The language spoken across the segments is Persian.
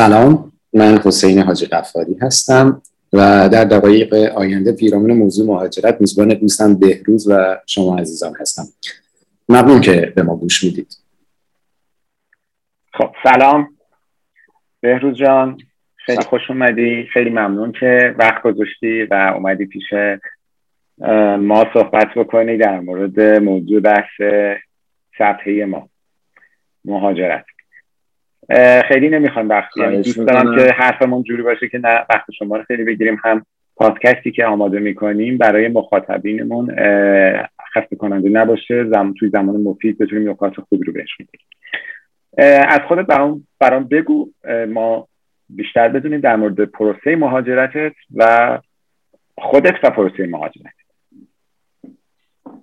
سلام من حسین حاجی قفاری هستم و در دقایق آینده پیرامون موضوع مهاجرت میزبان دوستم بهروز و شما عزیزان هستم. ممنون که به ما گوش می‌دید. خب سلام. بهروز جان خیلی خوش اومدی خیلی ممنون که وقت گذاشتی و اومدی پیش ما صحبت بکنی در مورد موضوع بحث صفحه ما مهاجرت. خیلی نمی‌خوام وقت یعنی دوست دارم که حرفمون جوری باشه که نه وقت شما رو خیلی بگیریم. هم پادکستی که آماده می‌کنیم برای مخاطبینمون خسته کننده نباشه. زم توی زمان مفید بتونیم نکات خوبی رو بهش میگیم از خودت برام برام بگو. ما بیشتر بدونیم در مورد پروسه مهاجرتت و خودت و پروسه مهاجرت.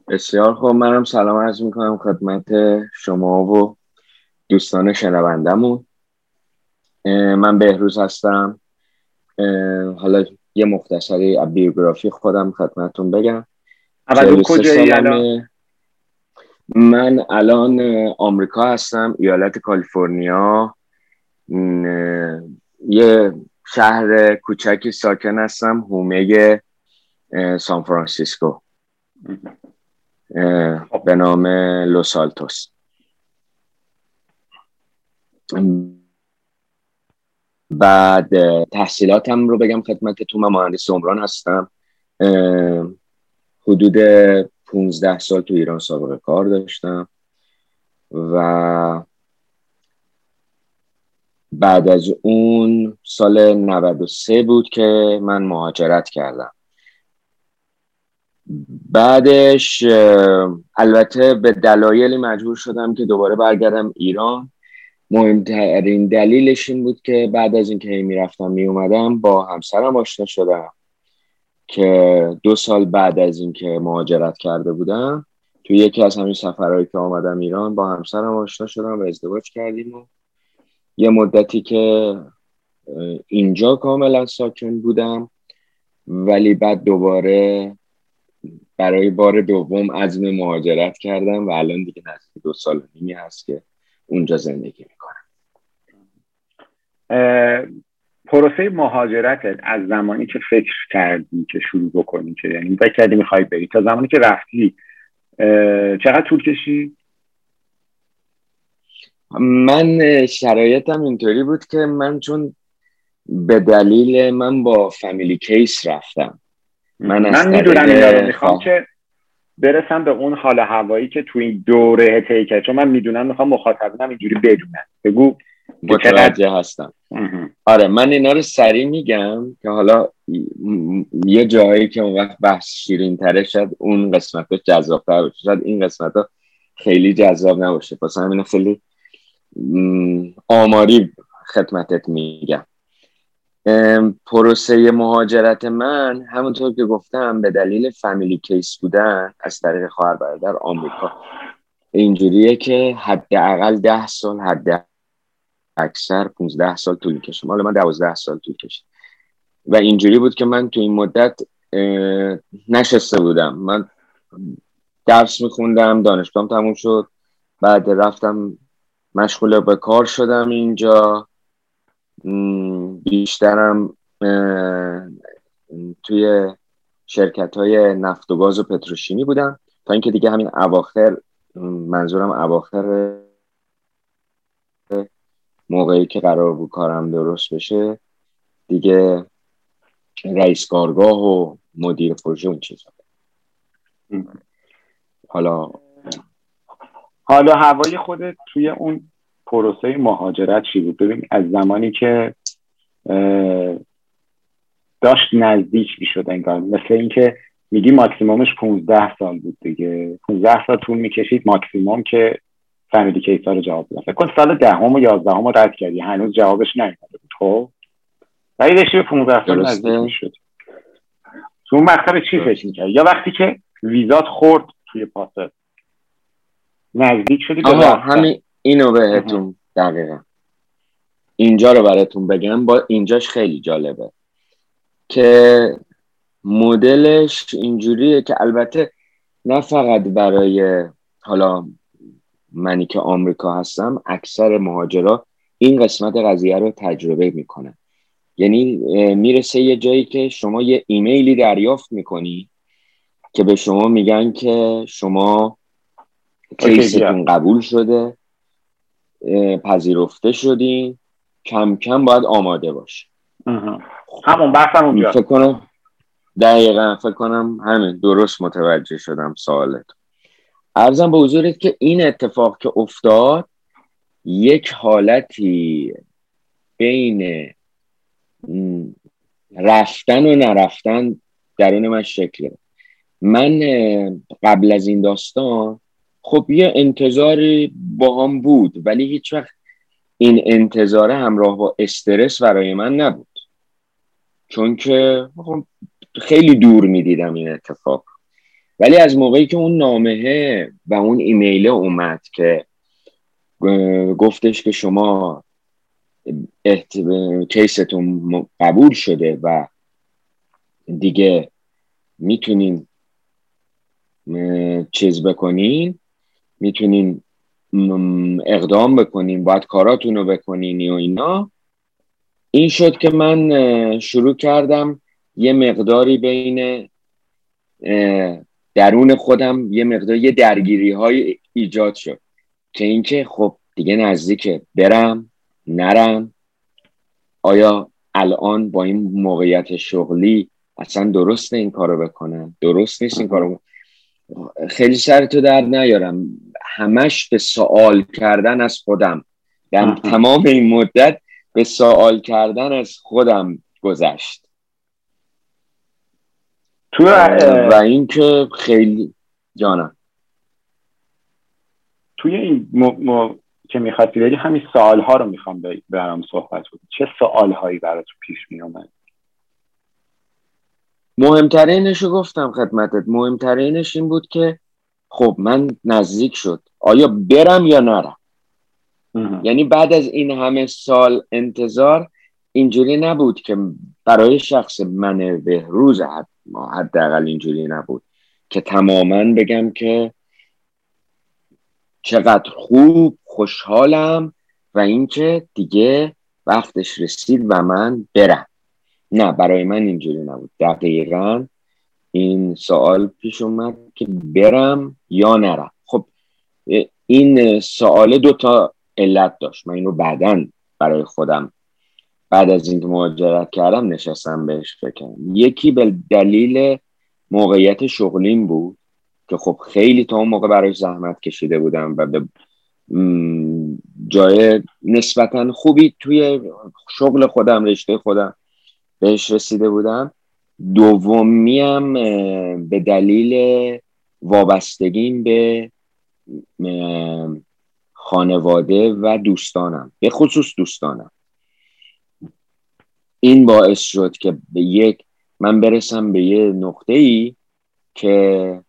بسیار خوب. منم سلام عرض می‌کنم خدمت شما و دوستان شنوندمون من بهروز هستم. حالا یه مختصری بیوگرافی خودم خدمتون بگم. اول کجایی الان؟ من الان آمریکا هستم ایالت کالیفرنیا. یه شهر کوچکی ساکن هستم هومه سان فرانسیسکو. به نام لوس آلتوس. بعد تحصیلاتم رو بگم خدمتتون من مهندس عمران هستم. حدود 15 سال تو ایران سابقه کار داشتم و بعد از اون سال 93 بود که من مهاجرت کردم. بعدش البته به دلایلی مجبور شدم که دوباره برگردم ایران. مهمترین دلیلش این بود که بعد از اینکه می‌رفتم میومدم با همسرم آشنا شدم که دو سال بعد از اینکه مهاجرت کرده بودم تو یکی از همین سفرهایی که آمدم ایران با همسرم آشنا شدم و ازدواج کردیم و یه مدتی که اینجا کاملا ساکن بودم ولی بعد دوباره برای بار دوم عزم مهاجرت کردم و الان دیگه نزدیک دو سال نیمی هست که اونجا زندگی پروسه مهاجرتت از زمانی که فکر کردی که شروع بکنی که یعنی فکر کردی می‌خوای بری تا زمانی که رفتی چقدر طول کشید من شرایطم اینطوری بود که من چون به دلیل من با فامیلی کیس رفتم. من, من می‌دونم می‌خوام که برسم به اون حال هوایی که تو این دوره طی چون من می‌دونم می‌خوام مخاطبینم اینجوری بدونن. بگو. متوجه هستم. آره من اینا رو سریع میگم که حالا یه جایی که اون وقت بحث شیرین تره شد اون قسمت جذاب تر باشه. شاید این قسمت ها خیلی جذاب نباشه. پس همین خیلی آماری خدمتت میگم. پروسه مهاجرت من همونطور که گفتم به دلیل فامیلی کیس بودن از طریق خواهر برادر آمریکا. اینجوریه که حداقل ده سال حد اکثر 15 سال طول کشید حالا من 12 سال طول کشید. و اینجوری بود که من تو این مدت نشسته بودم. من درس میخوندم دانشگاهم تموم شد. بعد رفتم مشغول به کار شدم اینجا. بیشترم توی شرکت های نفت و گاز و پتروشیمی بودم. تا اینکه دیگه همین اواخر منظورم اواخر موقعی که قرار بود کارم درست بشه دیگه رئیس کارگاه و مدیر پروژه اون چیزا. حالا حالا هوای خودت توی اون پروسه مهاجرت چی بود؟ ببین از زمانی که داشت نزدیک می‌شد انگار. مثل اینکه میگی ماکسیمومش 15 سال بود دیگه. 15 سال طول می‌کشید ماکسیموم که فهمیدی که رو جواب بدن فکر سال دهم و یازدهم رو رد کردی. هنوز جوابش نیومده بود. خب؟ ولی داشتی به 15 سال نزدیک می‌شد تو اون مقطع چی فکر می‌کرد یا وقتی که ویزات خورد توی پاسه نزدیک شدی به همین اینو بهتون دقیقا. اینجا رو براتون بگم. با اینجاش خیلی جالبه. که مدلش اینجوریه که البته نه فقط برای حالا منی که آمریکا هستم اکثر مهاجرا این قسمت قضیه رو تجربه می‌کنن. یعنی می‌رسه یه جایی که شما یه ایمیلی دریافت می‌کنی که به شما میگن که شما کیستون قبول شده پذیرفته شدین کم کم باید آماده باشه. همون بحثم اونجا فکر کنم دقیقا فکر کنم همین. درست متوجه شدم سوالت ارزم به حضورت که این اتفاق که افتاد یک حالتی بین رفتن و نرفتن درون من شکل من قبل از این داستان خب یه انتظاری با هم بود ولی هیچ وقت این انتظاره همراه با استرس برای من نبود. چون که خب خیلی دور می‌دیدم این اتفاق. ولی از موقعی که اون نامه و اون ایمیل اومد که گفتش که شما احت... کیستون قبول شده و دیگه می‌تونین چیز بکنین می‌تونین اقدام بکنین باید کاراتون رو بکنین و اینا. این شد که من شروع کردم یه مقداری بین درون خودم یه مقدار یه درگیری های ایجاد شد. که اینکه خب دیگه نزدیکه برم نرم آیا الان با این موقعیت شغلی اصلا درست این کارو بکنم؟ درست نیست این کارو خیلی سر تو در نیارم. همش به سوال کردن از خودم. در تمام این مدت به سوال کردن از خودم گذشت. تو و اینکه خیلی جانم. توی این م... که می‌خواستی بری همین سوال ها رو می‌خوام برام صحبت بود چه سوال هایی برات پیش می اومد مهمترینش رو گفتم خدمتت. مهمترینش این بود که خب من نزدیک شد. آیا برم یا نرم؟ یعنی بعد از این همه سال انتظار اینجوری نبود که برای شخص من بهروز حداقل اینجوری نبود. که تماما بگم که چقدر خوب خوشحالم و اینکه دیگه وقتش رسید و من برم. نه برای من اینجوری نبود. دقیقا این سوال پیش اومد که برم یا نرم. خب این سوال دو تا علت داشت. من اینو بعدا برای خودم بعد از اینکه مهاجرت کردم نشستم بهش فکرم. یکی به دلیل موقعیت شغلیم بود که خب خیلی تا اون موقع برای زحمت کشیده بودم و به جای نسبتا خوبی توی شغل خودم رشته خودم بهش رسیده بودم. دومیم به دلیل وابستگیم به خانواده و دوستانم. به خصوص دوستانم. این باعث شد که به یک من برسم به یه نقطه ای که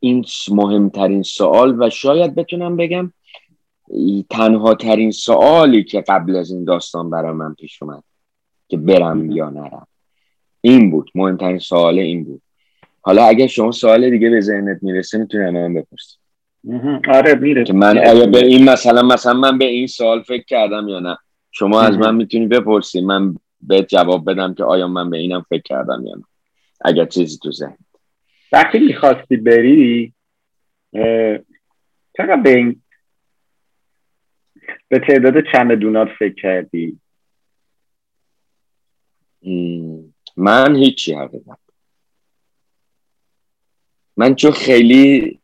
این مهمترین سوال و شاید بتونم بگم تنها ترین سوالی که قبل از این داستان برای من پیش اومد که برم یا نرم. این بود. مهمترین سوال این بود. حالا اگه شما سوال دیگه به ذهنت می‌رسه می‌تونی من بپرسی. آره میره که من آیا به این مثلا مثلا من به این سوال فکر کردم یا نه. شما از من می‌تونی بپرسی. من به جواب بدم که آیا من به اینم فکر کردم یا نه. اگر چیزی تو ذهن. وقتی می‌خواستی بری چقدر به این به تعداد چمدونات فکر کردی؟ من هیچی حقیقت. من چون خیلی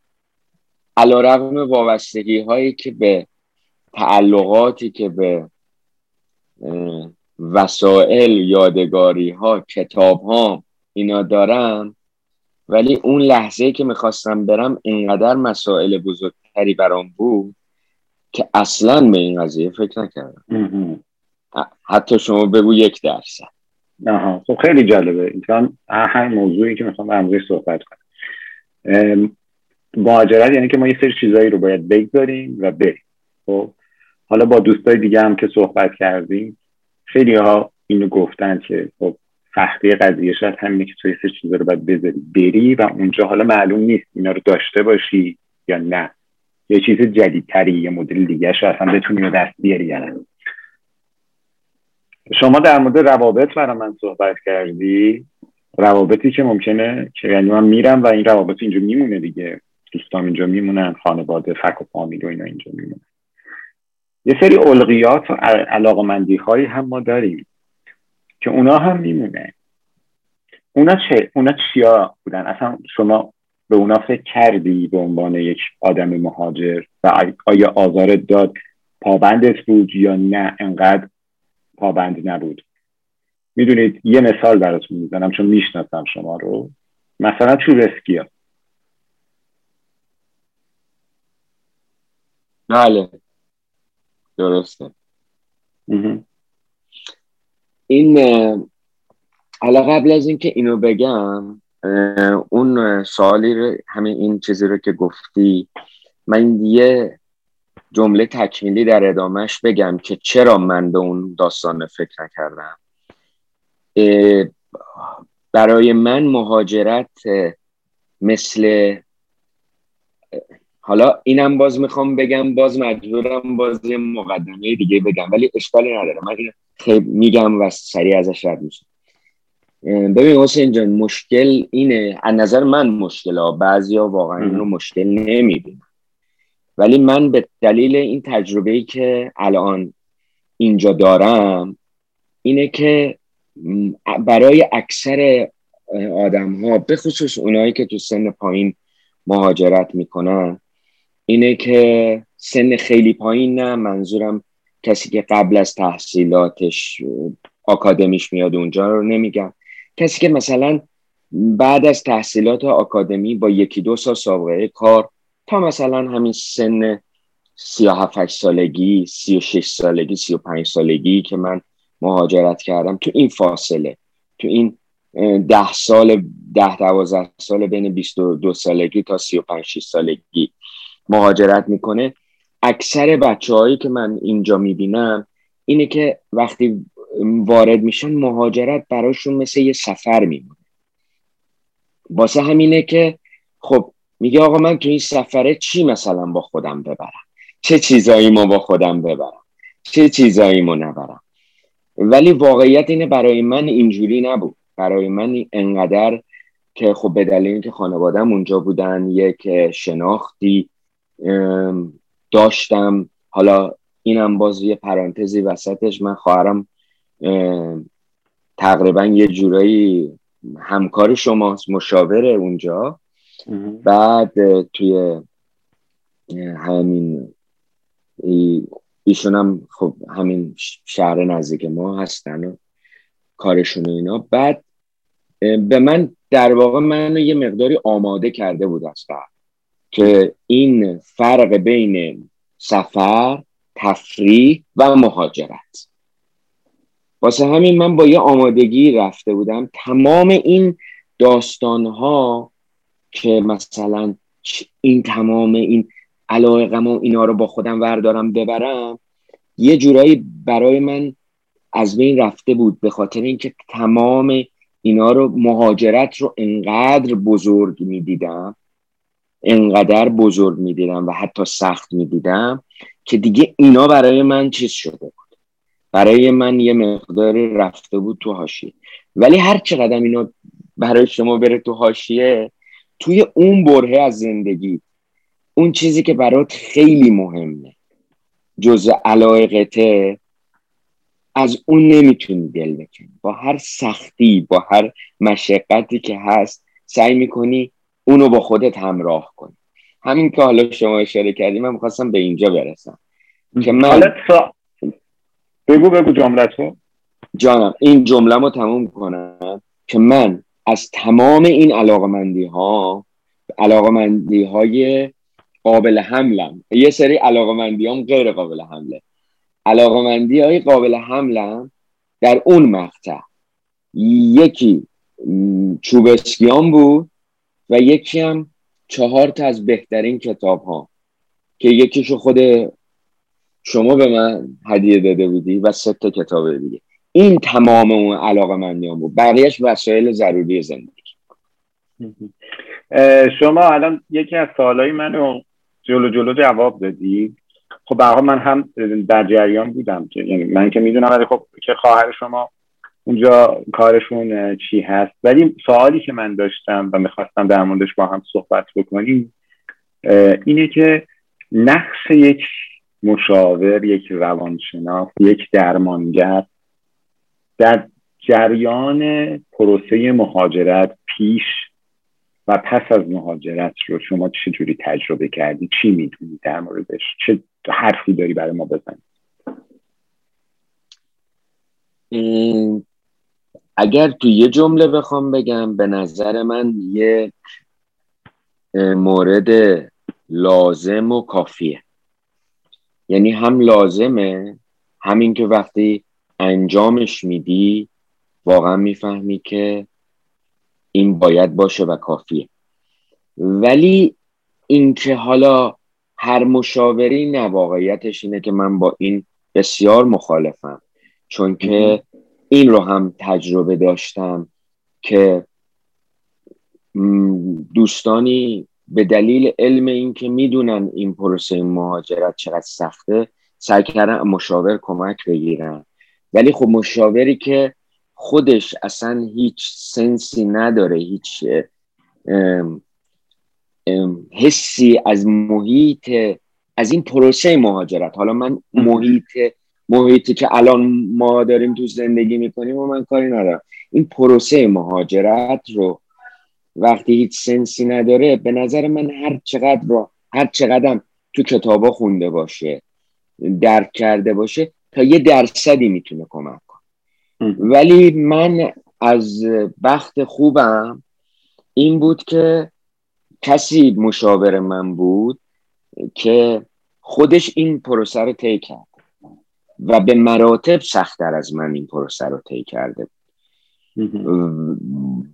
علا رقم وابستگی هایی که به تعلقاتی که به وسایل یادگاری ها کتاب ها اینا دارم. ولی اون لحظه که می‌خواستم برم اینقدر مسائل بزرگتری برام بود که اصلا به این قضیه فکر نکردم. حتی شما بگو یک درصد. آها. خب خیلی جالبه. این همین موضوعی که می‌خوام امروز صحبت کنم. مهاجرت یعنی که ما یه سری چیزایی رو باید بگذاریم و بریم. خب؟ حالا با دوستای دیگه هم که صحبت کردیم خیلی ها اینو گفتن که خب سختی قضیه شاید همینه که تو یه سری چیزا رو باید بذاری بری و اونجا حالا معلوم نیست اینا رو داشته باشی یا نه. یه چیز جدیدتری یه مدل دیگه شو اصلا بتونی رو دست بیاری یعنی. شما در مورد روابط برای من صحبت کردی. روابطی که ممکنه که یعنی من میرم و این روابط اینجا میمونه دیگه. دوستام اینجا میمونن خانواده فک و فامیل و اینا اینجا میمونن. یه سری القیات و علاقمندی هایی هم ما داریم که اونا هم میمونه. اونا چه اونا چیا بودن؟ اصلا شما به اونا فکر کردی به عنوان یک آدم مهاجر و آیا آزارت داد پابندت بود یا نه؟ انقدر پابند نبود. می‌دونید یه مثال براتون می‌زنم چون می‌شناسم شما رو. مثلا تو رسکیا. بله. درسته. این حالا قبل از اینکه اینو بگم اون سوالی رو همین این چیزی رو که گفتی من یه جمله تکمیلی در ادامهش بگم که چرا من به اون داستان فکر نکردم. برای من مهاجرت مثل حالا اینم باز می‌خوام بگم باز مجبورم باز یه مقدمه دیگه بگم ولی اشکالی نداره. من خیلی میگم و سریع ازش رد میشم. ببین حسین جان مشکل اینه از نظر من مشکل ها بعضی ها واقعا اینو مشکل نمی‌بینن. ولی من به دلیل این تجربه ای که الان اینجا دارم اینه که برای اکثر آدم ها به خصوص اونایی که تو سن پایین مهاجرت می‌کنن اینه که سن خیلی پایین نه. منظورم کسی که قبل از تحصیلاتش آکادمیش میاد اونجا رو نمیگم. کسی که مثلا بعد از تحصیلات آکادمی با یکی دو سال سابقه کار تا مثلا همین سن سی و سالگی سی و شش سالگی سی و پنج سالگی که من مهاجرت کردم تو این فاصله. تو این ده سال ده دوازده سال بین دو سالگی تا سی و پنج سالگی. مهاجرت می‌کنه. اکثر بچه هایی که من اینجا می‌بینم اینه که وقتی وارد میشن مهاجرت براشون مثل یه سفر میمونه. واسه همینه که خب میگه آقا من تو این سفره چی مثلا با خودم ببرم؟ چه چیزایی ما با خودم ببرم؟ چه چیزایی ما نبرم؟ ولی واقعیت اینه برای من اینجوری نبود. برای من انقدر که خب به دلیل اینکه خانوادم اونجا بودن یک شناختی داشتم. حالا اینم باز یه پرانتزی وسطش. من خواهرم تقریبا یه جورایی همکار شماست مشاوره اونجا. بعد توی همین ایشون هم خب همین شهر نزدیک ما هستن و کارشون و اینا. بعد به من در واقع منو یه مقداری آماده کرده بود از که این فرق بین سفر تفریح و مهاجرت. واسه همین من با یه آمادگی رفته بودم. تمام این داستان ها که مثلا این تمام این علایقم و اینا رو با خودم وردارم ببرم یه جورایی برای من از بین رفته بود. به خاطر اینکه تمام اینا رو مهاجرت رو انقدر بزرگ می‌دیدم. انقدر بزرگ می‌دیدم و حتی سخت می‌دیدم که دیگه اینا برای من چیز شده بود. برای من یه مقدار رفته بود تو حاشیه. ولی هر چقدر اینا برای شما بره تو حاشیه توی اون بره از زندگی اون چیزی که برات خیلی مهمه جز علایقته از اون نمی‌تونی دل بکنی با هر سختی با هر مشقتی که هست سعی می‌کنی اونو با خودت همراه کنی همین که حالا شما اشاره کردی من می‌خواستم به اینجا برسم. که من بگو بگو جملتو جانم این جمله رو تموم کنم که من از تمام این علاقمندی ها علاقمندی های قابل حملم یه سری علاقمندی هم غیر قابل حمله. علاقمندی های قابل حملم در اون مقطع. یکی چوبسکیان بود و یکی هم چهار تا از بهترین کتاب ها که یکیشو خود شما به من هدیه داده بودی و سه تا کتاب دیگه. این تمام اون علاقه مندیان بود. بقیهش وسایل ضروری زندگی. شما الان یکی از سوالای منو جلو جلو جواب دادی. خب به من هم در جریان بودم که یعنی من که می‌دونم ولی خب که خواهر شما اونجا کارشون چی هست؟ ولی سوالی که من داشتم و می‌خواستم در موردش با هم صحبت بکنیم اینه که نقش یک مشاور یک روانشناس یک درمانگر در جریان پروسه مهاجرت پیش و پس از مهاجرت رو شما چجوری تجربه کردی؟ چی می‌دونی در موردش؟ چه حرفی داری برای ما بزنی؟ اگر تو یه جمله بخوام بگم به نظر من یک مورد لازم و کافیه. یعنی هم لازمه همین که وقتی انجامش میدی واقعا می‌فهمی که این باید باشه و کافیه. ولی اینکه حالا هر مشاوری نه واقعیتش اینه که من با این بسیار مخالفم. چون که این رو هم تجربه داشتم که دوستانی به دلیل علم این که می‌دونن این پروسه مهاجرت چقدر سخته سعی کردن مشاور کمک بگیرن. ولی خب مشاوری که خودش اصلا هیچ سنسی نداره هیچ حسی از محیط از این پروسه مهاجرت. حالا من محیط محیطی که الان ما داریم تو زندگی می‌کنیم و من کاری ندارم. این پروسه مهاجرت رو وقتی هیچ سنسی نداره به نظر من هر چقدر رو هر چقدر تو کتابا خونده باشه درک کرده باشه تا یه درصدی می‌تونه کمک کنه. ولی من از بخت خوبم این بود که کسی مشاور من بود که خودش این پروسه رو طی کرد. و به مراتب سختتر از من این پروسه رو طی کرده.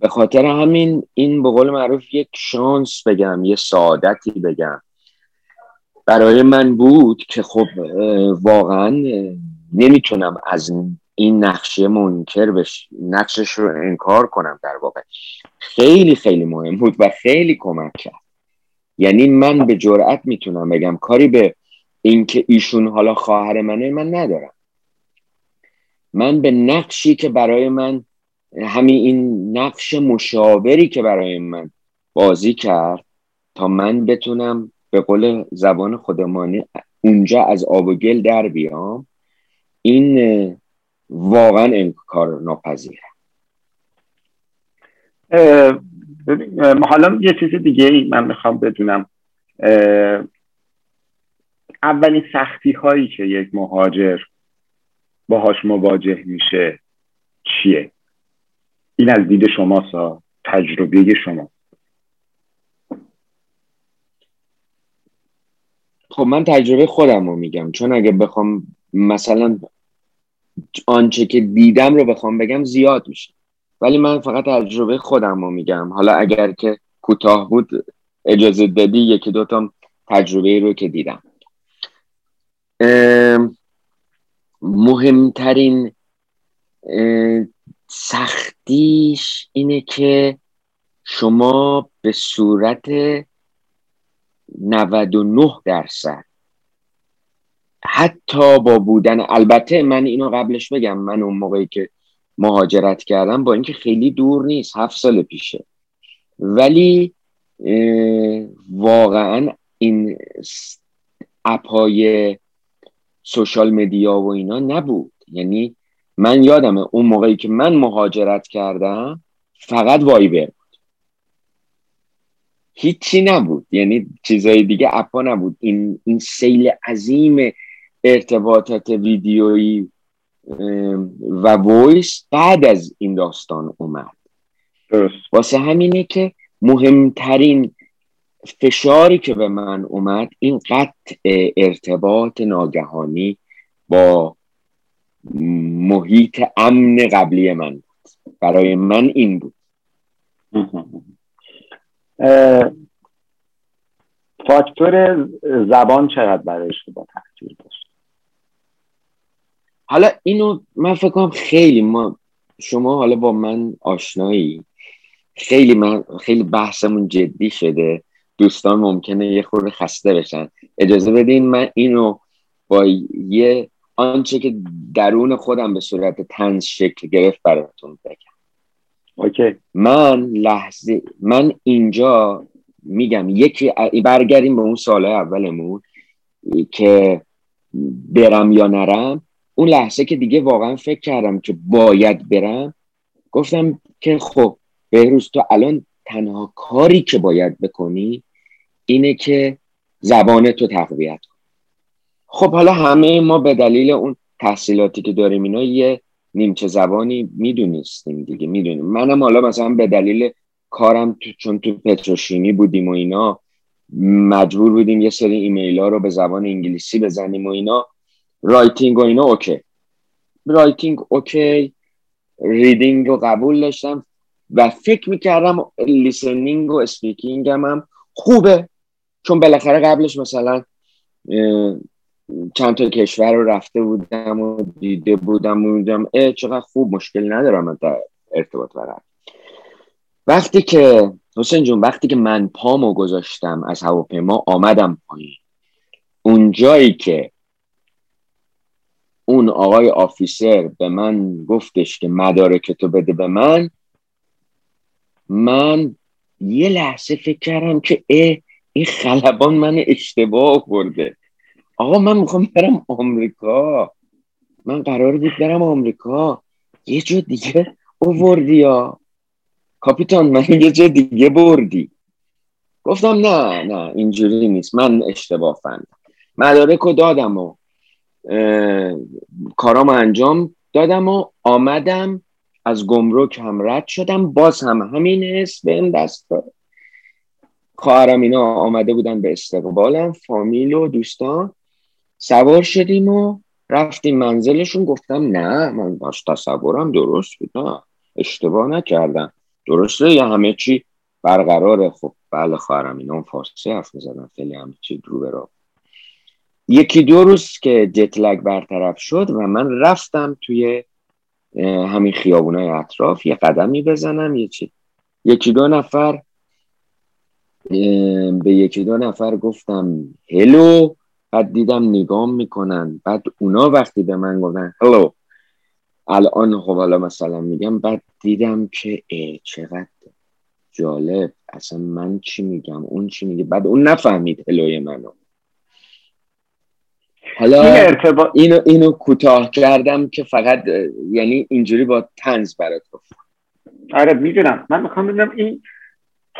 به خاطر همین این به قول معروف یک شانس بگم یه سعادتی بگم. برای من بود که خب واقعا نمی‌تونم از این نقشه منکر بش نقشش رو انکار کنم در واقع. خیلی خیلی مهم بود و خیلی کمک کرد. یعنی من به جرأت می‌تونم بگم کاری به اینکه ایشون حالا خواهر منه من ندارم. من به نقشی که برای من همین این نقش مشاوری که برای من بازی کرد تا من بتونم به قول زبان خودمانی اونجا از آب و گل در بیام این واقعا انکار ناپذیره. حالا یه چیز دیگه ای من می‌خوام بدونم. اولین سختی هایی که یک مهاجر باهاش مواجه میشه چیه؟ این از دید شما تجربه شما. خب من تجربه خودم رو میگم چون اگه بخوام مثلا آنچه که دیدم رو بخوام بگم زیاد میشه. ولی من فقط تجربه خودم رو میگم. حالا اگر که کوتاه بود اجازه دادی یکی دوتا تجربه رو که دیدم. مهمترین سختیش اینه که شما به صورت 99 درصد حتی با بودن البته من اینو قبلش بگم من اون موقعی که مهاجرت کردم با اینکه خیلی دور نیست هفت سال پیشه. ولی واقعا این app ای social media و اینا نبود. یعنی من یادمه اون موقعی که من مهاجرت کردم فقط وایبر بود. هیچی نبود. یعنی چیزای دیگه app ا نبود. این, این سیل عظیم ارتباطات ویدیویی و voice بعد از این داستان اومد. واسه همینه که مهمترین فشاری که به من اومد این قطع ارتباط ناگهانی با محیط امن قبلی من بود. برای من این بود. فاکتور زبان چقدر برای شما تاثیر داشت؟ حالا اینو من فکر کنم خیلی ما شما حالا با من آشنایی. خیلی من خیلی بحثمون جدی شده. دوستان ممکنه یه خورده خسته بشن. اجازه بدین من اینو با یه آنچه که درون خودم به صورت تنز شکل گرفت براتون بگم. اوکی. من لحظه من اینجا میگم یکی برگردیم به اون سال اولمون که برم یا نرم. اون لحظه که دیگه واقعا فکر کردم که باید برم گفتم که خب بهروز تو الان تنها کاری که باید بکنی اینه که زبان تو تقویت کن. خب حالا همه ما به دلیل اون تحصیلاتی که داریم اینا یه نیمچه زبانی می‌دونستیم دیگه می‌دونیم. منم حالا مثلا به دلیل کارم تو چون تو پتروشیمی بودیم و اینا مجبور بودیم یه سری ایمیل ها رو به زبان انگلیسی بزنیم و اینا. writing و اینا OK. writing OK. reading رو قبول داشتم و فکر می‌کردم listening و speaking هم, خوبه. چون بالاخره قبلش مثلا چند تا کشور رو رفته بودم و دیده بودم و بودم اه چقدر خوب مشکل ندارم در ارتباط برم. وقتی که حسین جون وقتی که من پامو گذاشتم از هواپیما آمدم پایین. اون جایی که اون آقای آفیسر به من گفتش که مدارک تو بده به من من یه لحظه فکر کردم که اه این خلبان من اشتباه برده آقا من می‌خوام برم آمریکا. من قرار بود برم آمریکا. یه جا دیگه اووردی یا؟ کاپیتان من یه جا دیگه بردی. گفتم نه نه اینجوری نیست. من اشتباه فهمیدم. مدارک رو دادم و کارام انجام دادم و آمدم. از گمرک هم رد شدم. باز هم همین حس این دست داد. خواهرم اینا آمده بودن به استقبالم فامیل و دوستان. سوار شدیم و رفتیم منزلشون. گفتم نه من باش تصورم درست بود. نه اشتباه نکردم. درسته یا همه چی برقراره. خب بله خواهرم اینا فارسی حرف می‌زدن. خیلی همه چی رو برا یکی دو روز که جتلگ برطرف شد و من رفتم توی همین خیابونای اطراف یه قدمی بزنم یه چی. یکی دو نفر به یکی دو نفر گفتم هلو بعد دیدم نگام می‌کنن. بعد اونا وقتی به من گفتن هلو الان خب حالا مثلا میگم بعد دیدم که ای چقدر جالب. اصلا من چی میگم؟ اون چی میگه؟ بعد اون نفهمید هلوی منو. حالا اینو اینو کوتاه کردم که فقط یعنی اینجوری با تنز برات گفتم. آره می‌دونم. من می‌خوام ببینم این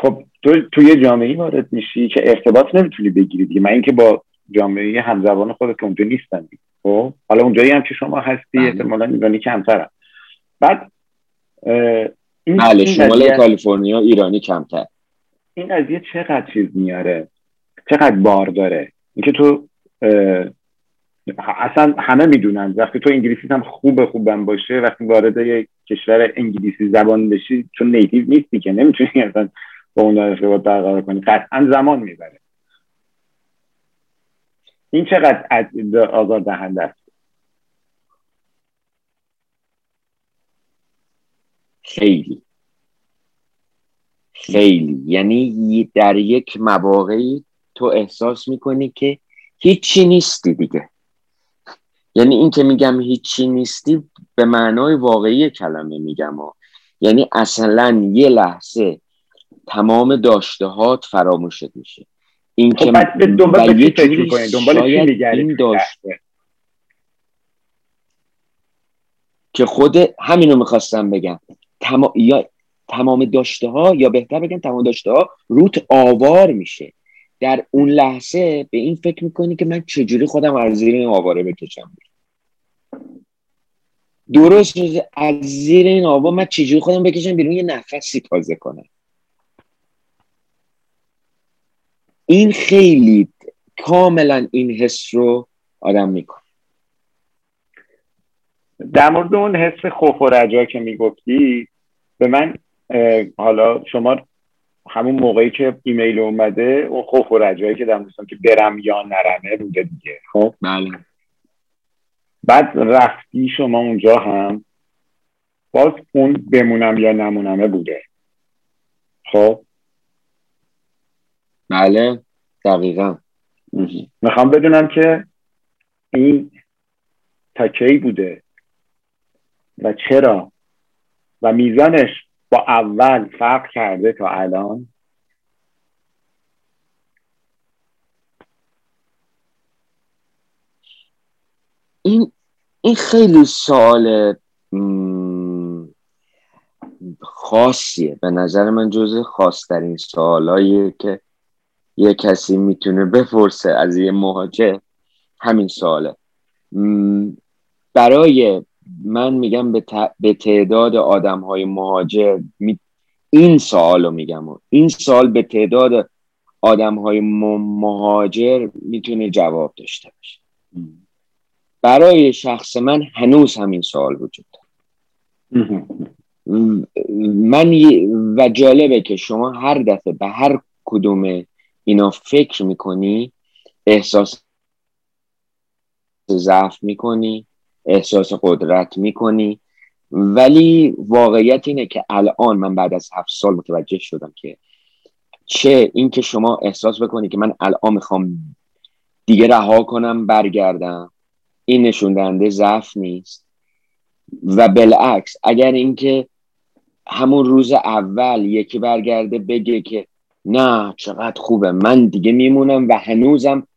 خب تو توی جامعه وارد میشی که ارتباط نمی‌تونی بگیری دیگه. من اینکه با جامعه همزبان خودت اونجا نیستم خب حالا اونجایی هم که شما هستی بله. احتمالا ایرانی کمترم بعد این بله شمال کالیفرنیا ایرانی کمتر. این قضیه چقدر چیز میاره؟ چقدر بار داره؟ اینکه تو اصلا همه می‌دونن. وقتی تو انگلیسی هم خوب خوبم باشه وقتی وارد یک کشور انگلیسی زبان بشی چون نیتیو نیستی که. نمی‌تونی اصلا با اون ارتباط برقرار کنی. قطعا زمان می‌بره. این چقدر آزار دهنده است؟ خیلی. خیلی. یعنی در یک مواقعی تو احساس می‌کنی که هیچی نیستی دیگه. یعنی این که میگم هیچی نیستی به معنای واقعی کلمه میگم ها. یعنی اصلا یه لحظه تمام داشتهات فراموشت میشه. این خب که دنبال یه دنبال این داشته که خود همینو می‌خواستم بگم. تمام یا تمام داشته ها یا بهتر بگم تمام داشته ها روت آوار میشه. در اون لحظه به این فکر می‌کنی که من چجوری خودم از زیر این آواره بکشم؟ درست از زیر این آوا من چجوری خودم بکشم بیرون؟ یه نفسی تازه کنم. این خیلی کاملا این حس رو آدم می‌کنه. در مورد اون حس خوف و رجا که می‌گفتی به من حالا شما همون موقعی که ایمیل اومده اون خوف و رجایی که در که برم یا نرمه بوده دیگه. خب؟ بله. بعد رفتی شما اونجا هم باز اون بمونم یا نمونمه بوده. خب؟ بله دقیقا. می‌خوام بدونم که این تا کی بوده و چرا؟ و میزانش با اول فرق کرده تا الان؟ این این خیلی سوال خاصیه. به نظر من جز خاصترین سوالایی که یه کسی می‌تونه بپرسه از یه مهاجر همین سواله. برای من میگم به, تعداد آدم های مهاجر این سوال رو میگم. این سال به تعداد آدم های مهاجر می‌تونه جواب داشته باشه. برای شخص من هنوز همین سوال وجود داره. من و جالبه که شما هر دفعه به هر کدوم اینا فکر می‌کنی احساس ضعف می‌کنی احساس قدرت می‌کنی. ولی واقعیت اینه که الان من بعد از هفت سال متوجه شدم که چه اینکه شما احساس بکنی که من الان می‌خوام دیگه رها کنم برگردم این نشون دهنده ضعف نیست. و بالعکس اگر اینکه همون روز اول یکی برگرده بگه که نه چقدر خوبه. من دیگه میمونم و هنوزم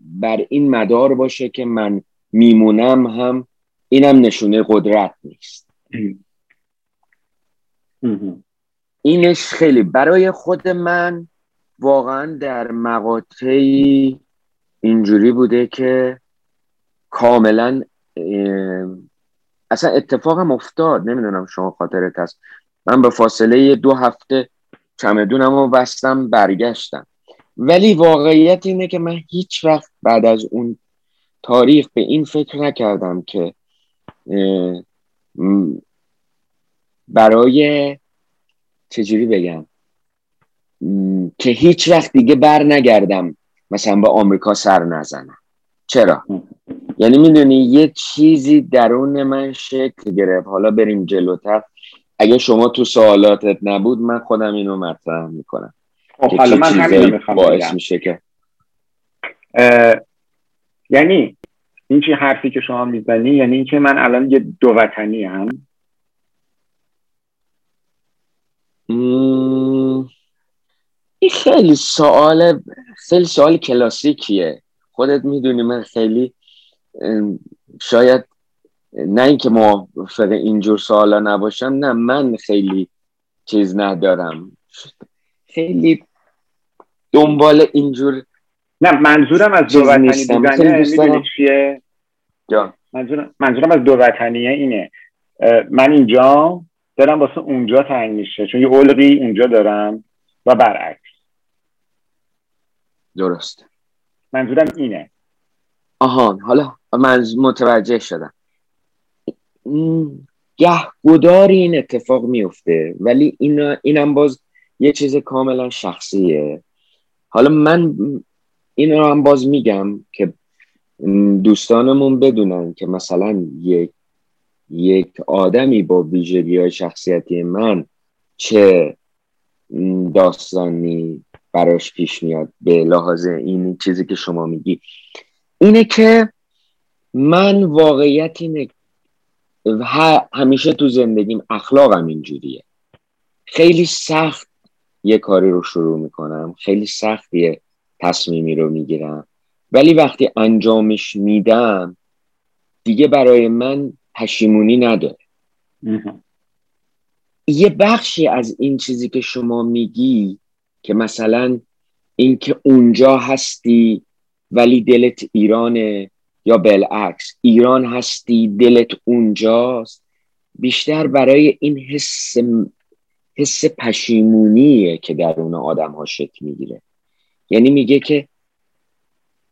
بر این مدار باشه که من میمونم هم اینم نشونه قدرت نیست. اینش خیلی. برای خود من واقعا در مقاطعی اینجوری بوده که کاملا اصلا اتفاقم افتاد. نمی‌دونم شما خاطرت هست. من به فاصله دو هفته چمدونم رو بستم برگشتم. ولی واقعیت اینه که من هیچ وقت بعد از اون تاریخ به این فکر نکردم که برای چجوری بگم؟ که هیچ وقت دیگه بر نگردم مثلا به آمریکا سر نزنم. چرا؟ یعنی می‌دونی یه چیزی درون من شکل گرفت. حالا بریم جلوتر. اگه شما تو سوالاتت نبود من خودم اینو مطرح می‌کنم. خب حالا من همین باعث میشه که یعنی این چی حرفی که شما می‌زنی یعنی اینکه من الان یه دو وطنی هم این خیلی سوال خیلی سوال کلاسیکیه. خودت می‌دونی من خیلی شاید نه اینکه موافق اینجور سوالا نباشم نه من خیلی چیز ندارم. خیلی دنبال اینجور نه منظورم از دو وطنی بودنه چیه؟ منظورم, منظورم از دو وطنیه اینه. من اینجا دارم واسه اونجا تنگ میشه چون یه علقی اونجا دارم و برعکس. درست. منظورم اینه. آهان حالا من متوجه شدم. گهگداری این اتفاق میفته. ولی این اینم باز یه چیز کاملا شخصیه. حالا من این رو هم باز میگم که دوستانمون بدونن که مثلا یک یک آدمی با ویژگی های شخصیتی من چه داستانی براش پیش میاد به لحاظ این چیزی که شما میگی. اینه که من واقعیت اینه همیشه تو زندگیم اخلاقم اینجوریه. خیلی سخت یه کاری رو شروع می‌کنم. خیلی سخت یه تصمیمی رو می‌گیرم. ولی وقتی انجامش میدم دیگه برای من پشیمونی نداره. یه بخشی از این چیزی که شما میگی که مثلا اینکه اونجا هستی ولی دلت ایرانه یا بالعکس ایران هستی دلت اونجاست. بیشتر برای این حس حس پشیمونیه که درون آدم ها شکل می‌گیره. یعنی میگه که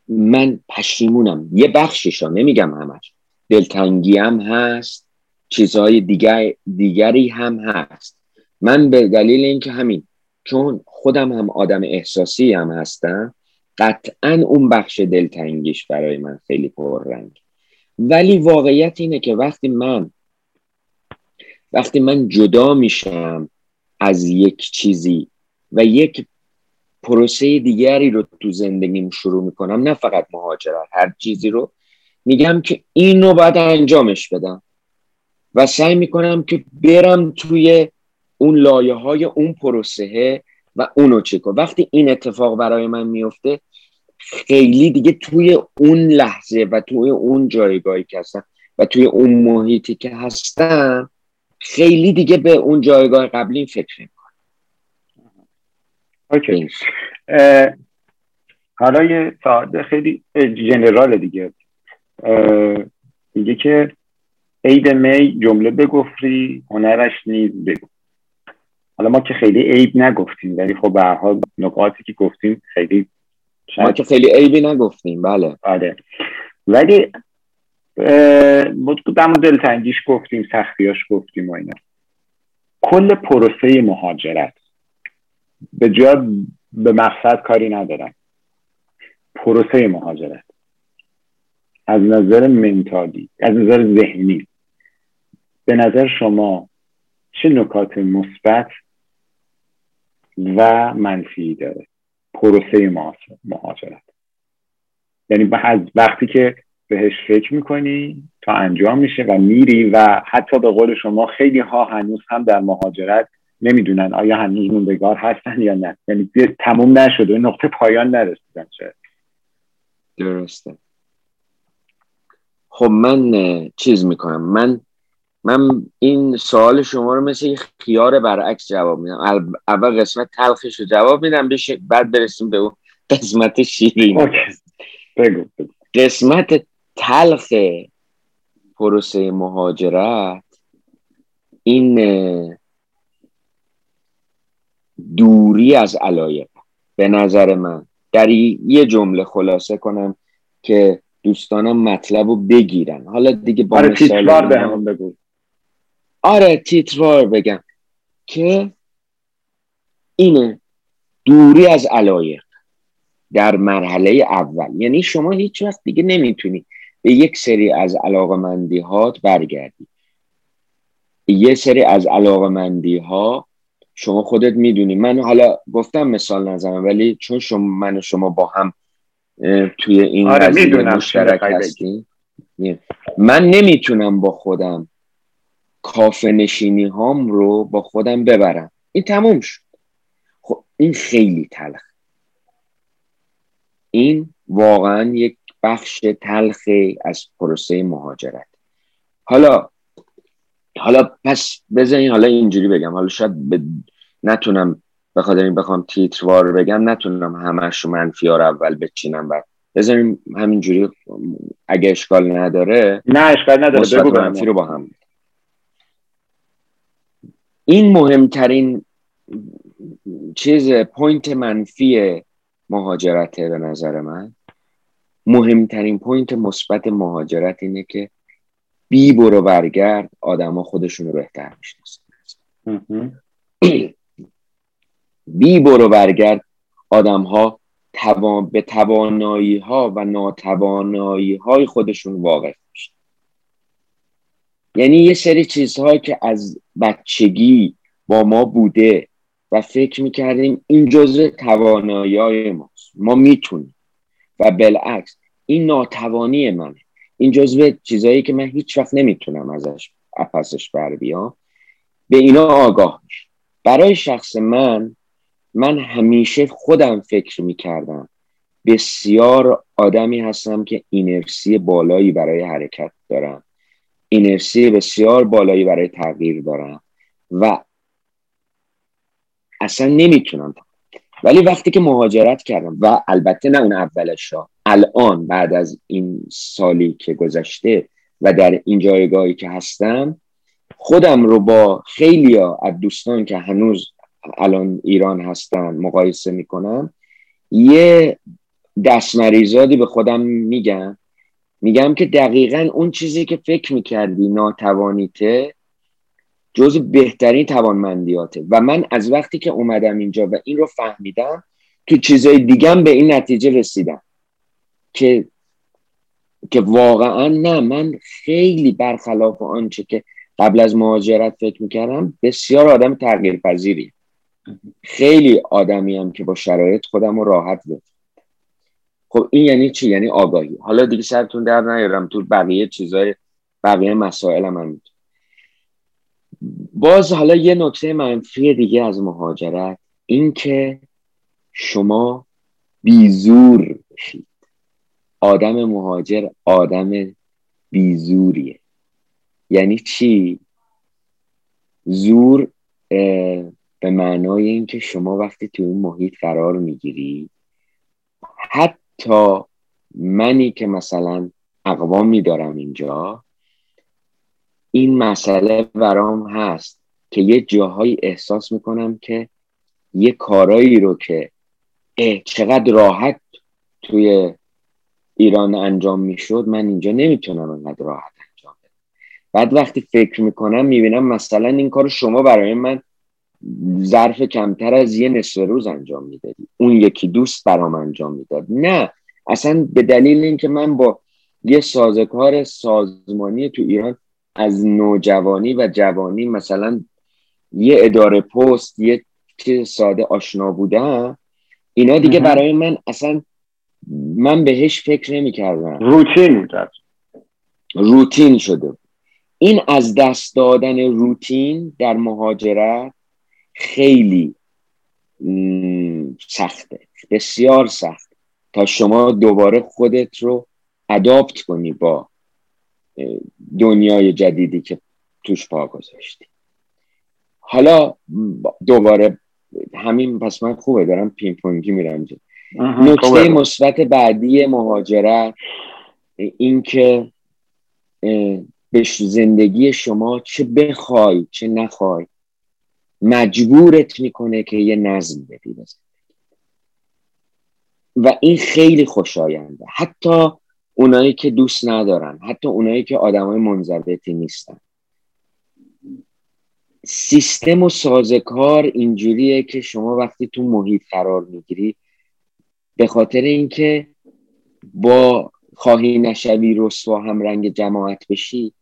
من پشیمونم. یه بخشش نمیگم همش. دلتنگی هم هست چیزهای دیگر دیگری هم هست. من به دلیل اینکه همین چون خودم هم آدم احساسی هم هستم قطعا اون بخش دلتنگیش برای من خیلی پررنگ. ولی واقعیت اینه که وقتی من وقتی من جدا میشم از یک چیزی و یک پروسه دیگری رو تو زندگیم شروع می‌کنم نه فقط مهاجرت هر چیزی رو میگم که این رو باید انجامش بدم. و سعی می‌کنم که برم توی اون لایه های اون پروسه و اونو کنم وقتی این اتفاق برای من میفته خیلی دیگه توی اون لحظه و توی اون جایگاهی که هستم و توی اون محیطی که هستم خیلی دیگه به اون جایگاه قبلی فکر می‌کنم اوکی. حالا یه ساعت خیلی جنرال دیگه. میگه که عید می جمله بگفری هنرش نیز بگو. حالا ما که خیلی عیب نگفتیم ولی خب به حال نکاتی که گفتیم خیلی ما که خیلی عیبی نگفتیم بله. آره. ولی در دلتنگیش گفتیم سختیاش گفتیم و اینا. کل پروسه مهاجرت. به جا به مقصد کاری ندارم پروسه مهاجرت. از نظر منتالی از نظر ذهنی. به نظر شما چه نکات مثبت و منفی داره. پروسه مهاجرت. یعنی از وقتی که بهش فکر می‌کنی تا انجام میشه و میری و حتی به قول شما خیلی ها هنوز هم در مهاجرت نمی‌دونن آیا هنوز موندگار هستن یا نه. یعنی تموم نشده نقطه پایان نرسیدن شد درسته. خب من چیز می‌کنم. من من این سوال شما رو مثل خیار برعکس جواب میدم. اول قسمت تلخش رو جواب میدم بشه بعد برسیم به اون قسمت شیرین بگو. قسمت تلخ پروسه مهاجرت این دوری از علایق. به نظر من. در یه جمله خلاصه کنم که دوستانم مطلب رو بگیرن. حالا دیگه با آره به بگو. آره تیتروار بگم که اینه دوری از علایق در مرحله اول. یعنی شما هیچ وقت دیگه نمی‌تونی به یک سری از علاقمندی هات برگردی. یه سری از علاقمندی ها شما خودت می‌دونی. من حالا گفتم مثال نزنم ولی چون شما من و شما با هم توی این آره مشترک هستیم. من نمی‌تونم با خودم کافه نشینی هام رو با خودم ببرم. این تموم شد. خب این خیلی تلخ. این واقعا یک بخش تلخی از پروسه مهاجرت. حالا حالا پس بذارین حالا اینجوری بگم. حالا شاید نتونم به خاطر این بخوام تیتروار بگم نتونم همش رو منفی رو اول بچینم بعد بذاریم همینجوری اگه اشکال نداره نه اشکال نداره. بگو منفی رو با هم. این مهمترین چیز point منفی مهاجرته به نظر من. مهمترین point مثبت مهاجرت اینه که بی برو برگرد آدما خودشون رو بهتر می‌شناسن. بی برو برگرد آدم ها به توانایی ها و ناتوانایی های خودشون واقف میشن. یعنی یه سری چیزهایی که از بچگی با ما بوده و فکر می‌کردیم این جزء توانایی ماست. ما می‌تونیم. و بالعکس این ناتوانی منه. این جزء چیزهایی که من هیچ وقت نمی‌تونم ازش اپسش بر بیام به اینا آگاه میشه برای شخص من من همیشه خودم فکر می‌کردم بسیار آدمی هستم که اینرسی بالایی برای حرکت دارم. اینرسی بسیار بالایی برای تغییر دارم و اصلا نمی‌تونم ولی وقتی که مهاجرت کردم و البته نه اون اولش ها الان بعد از این سالی که گذشته و در این جایگاهی که هستم خودم رو با خیلی از دوستان که هنوز الان ایران هستن مقایسه می‌کنم یه دستمریزادی به خودم میگم میگم که دقیقا اون چیزی که فکر می‌کردی ناتوانیته جز بهترین توانمندیاته. و من از وقتی که اومدم اینجا و این رو فهمیدم تو چیزای دیگم به این نتیجه رسیدم. که که واقعا نه من خیلی برخلاف آنچه که قبل از مهاجرت فکر می‌کردم بسیار آدم تغییر پذیری خیلی آدمی که با شرایط خودم راحت بده خب این یعنی چی؟ یعنی آگاهی. حالا دیگه سرتون در نیارم تو بقیه چیزای بقیه مسائل هم باز حالا یه نکته منفی دیگه از مهاجرت این که شما بیزور بشید. آدم مهاجر آدم بیزوریه. یعنی چی؟ زور به معنای اینکه شما وقتی تو اون محیط قرار می‌گیری حتی منی که مثلا اقوام میدارم اینجا این مسئله برام هست که یه جاهایی احساس می‌کنم که یه کارایی رو که چقدر راحت توی ایران انجام می‌شد من اینجا نمی‌تونم انقدر راحت انجام بدم. بعد وقتی فکر می‌کنم می‌بینم مثلا این کار شما برای من ظرف کمتر از یه نصف روز انجام می‌دادی. اون یکی دوست برام انجام می‌داد. نه اصلا به دلیل اینکه من با یه سازکار سازمانی تو ایران از نوجوانی و جوانی مثلا یه اداره پست یه چیز ساده آشنا بودم اینا دیگه برای من اصلا من بهش فکر نمی کردم روتین روتین شده. این از دست دادن روتین در مهاجرت خیلی سخته بسیار سخت تا شما دوباره خودت رو اداپت کنی با دنیای جدیدی که توش پا گذاشتی. حالا دوباره همین پس من خوبه دارم پین پونگی میرم نکته مثبت بعدی مهاجرت اینکه به زندگی شما چه بخوای چه نخوای. مجبورت می‌کنه که یه نظم بدی و این خیلی خوشاینده. حتی اونایی که دوست ندارن حتی اونایی که آدمای منضبطی نیستن. سیستم و سازکار اینجوریه که شما وقتی تو محیط قرار می‌گیری به خاطر اینکه با خواهی نشوی رسوا هم رنگ جماعت بشی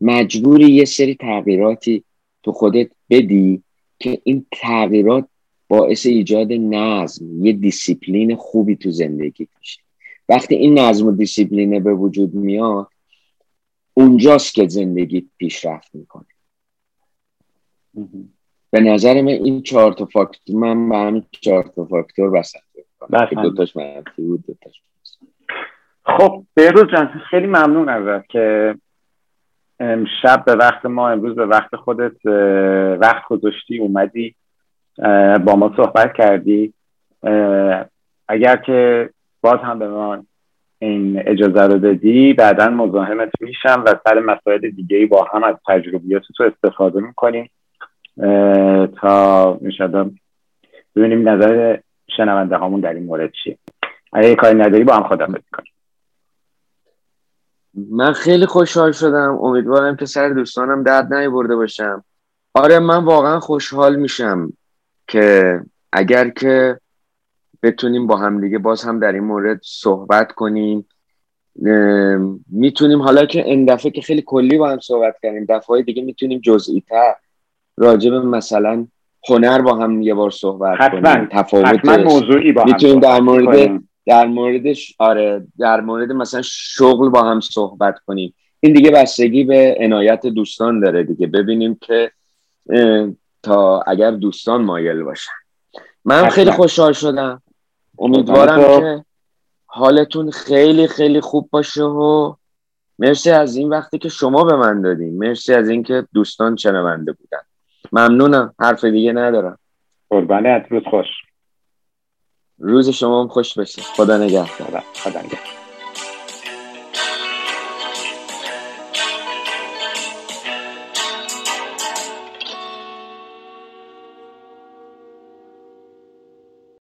مجبوری یه سری تغییراتی تو خودت بدی. که این تغییرات باعث ایجاد نظم یه دیسیپلین خوبی تو زندگی میشه. وقتی این نظم و دیسیپلینه به وجود میاد اونجاست که زندگی پیشرفت می‌کنه. به نظر من این چهار تا فاکتور من به همین چهار تا فاکتور وسط دوتاش منفی بود دوتاش خب بهروز جان خیلی ممنون ازت که شب به وقت ما امروز به وقت خودت وقت گذاشتی اومدی با ما صحبت کردی. اگر که باز هم به ما این اجازه رو بدی بعدا مزاحمت میشم و سر مسائل دیگه با هم از تجربیات تو استفاده می‌کنیم. تا می‌شد ببینیم نظر شنونده هامون در این مورد چیه. اگه کاری نداری با هم خدا کنیم من خیلی خوشحال شدم. امیدوارم که سر دوستانم درد برده باشم. آره من واقعا خوشحال میشم که اگر که بتونیم با هم دیگه باز هم در این مورد صحبت کنیم. می‌تونیم حالا که این دفعه که خیلی کلی با هم صحبت کردیم دفعه دیگه می‌تونیم جزئی تر راجب مثلا هنر با هم یه بار صحبت کنیم تفاوت موضوعی با می‌تونیم در مورد در موردش آره در مورد مثلا شغل با هم صحبت کنیم. این دیگه بستگی به عنایت دوستان داره دیگه. ببینیم که تا اگر دوستان مایل باشن. من خیلی خوشحال شدم. امیدوارم که حالتون خیلی خیلی خوب باشه و مرسی از این وقتی که شما به من دادین. مرسی از اینکه دوستان شنونده بودن. ممنونم. حرف دیگه ندارم. قربانت. روز خوش. روز شما خوش بشه خدا نگهدار. خدا نگهدار.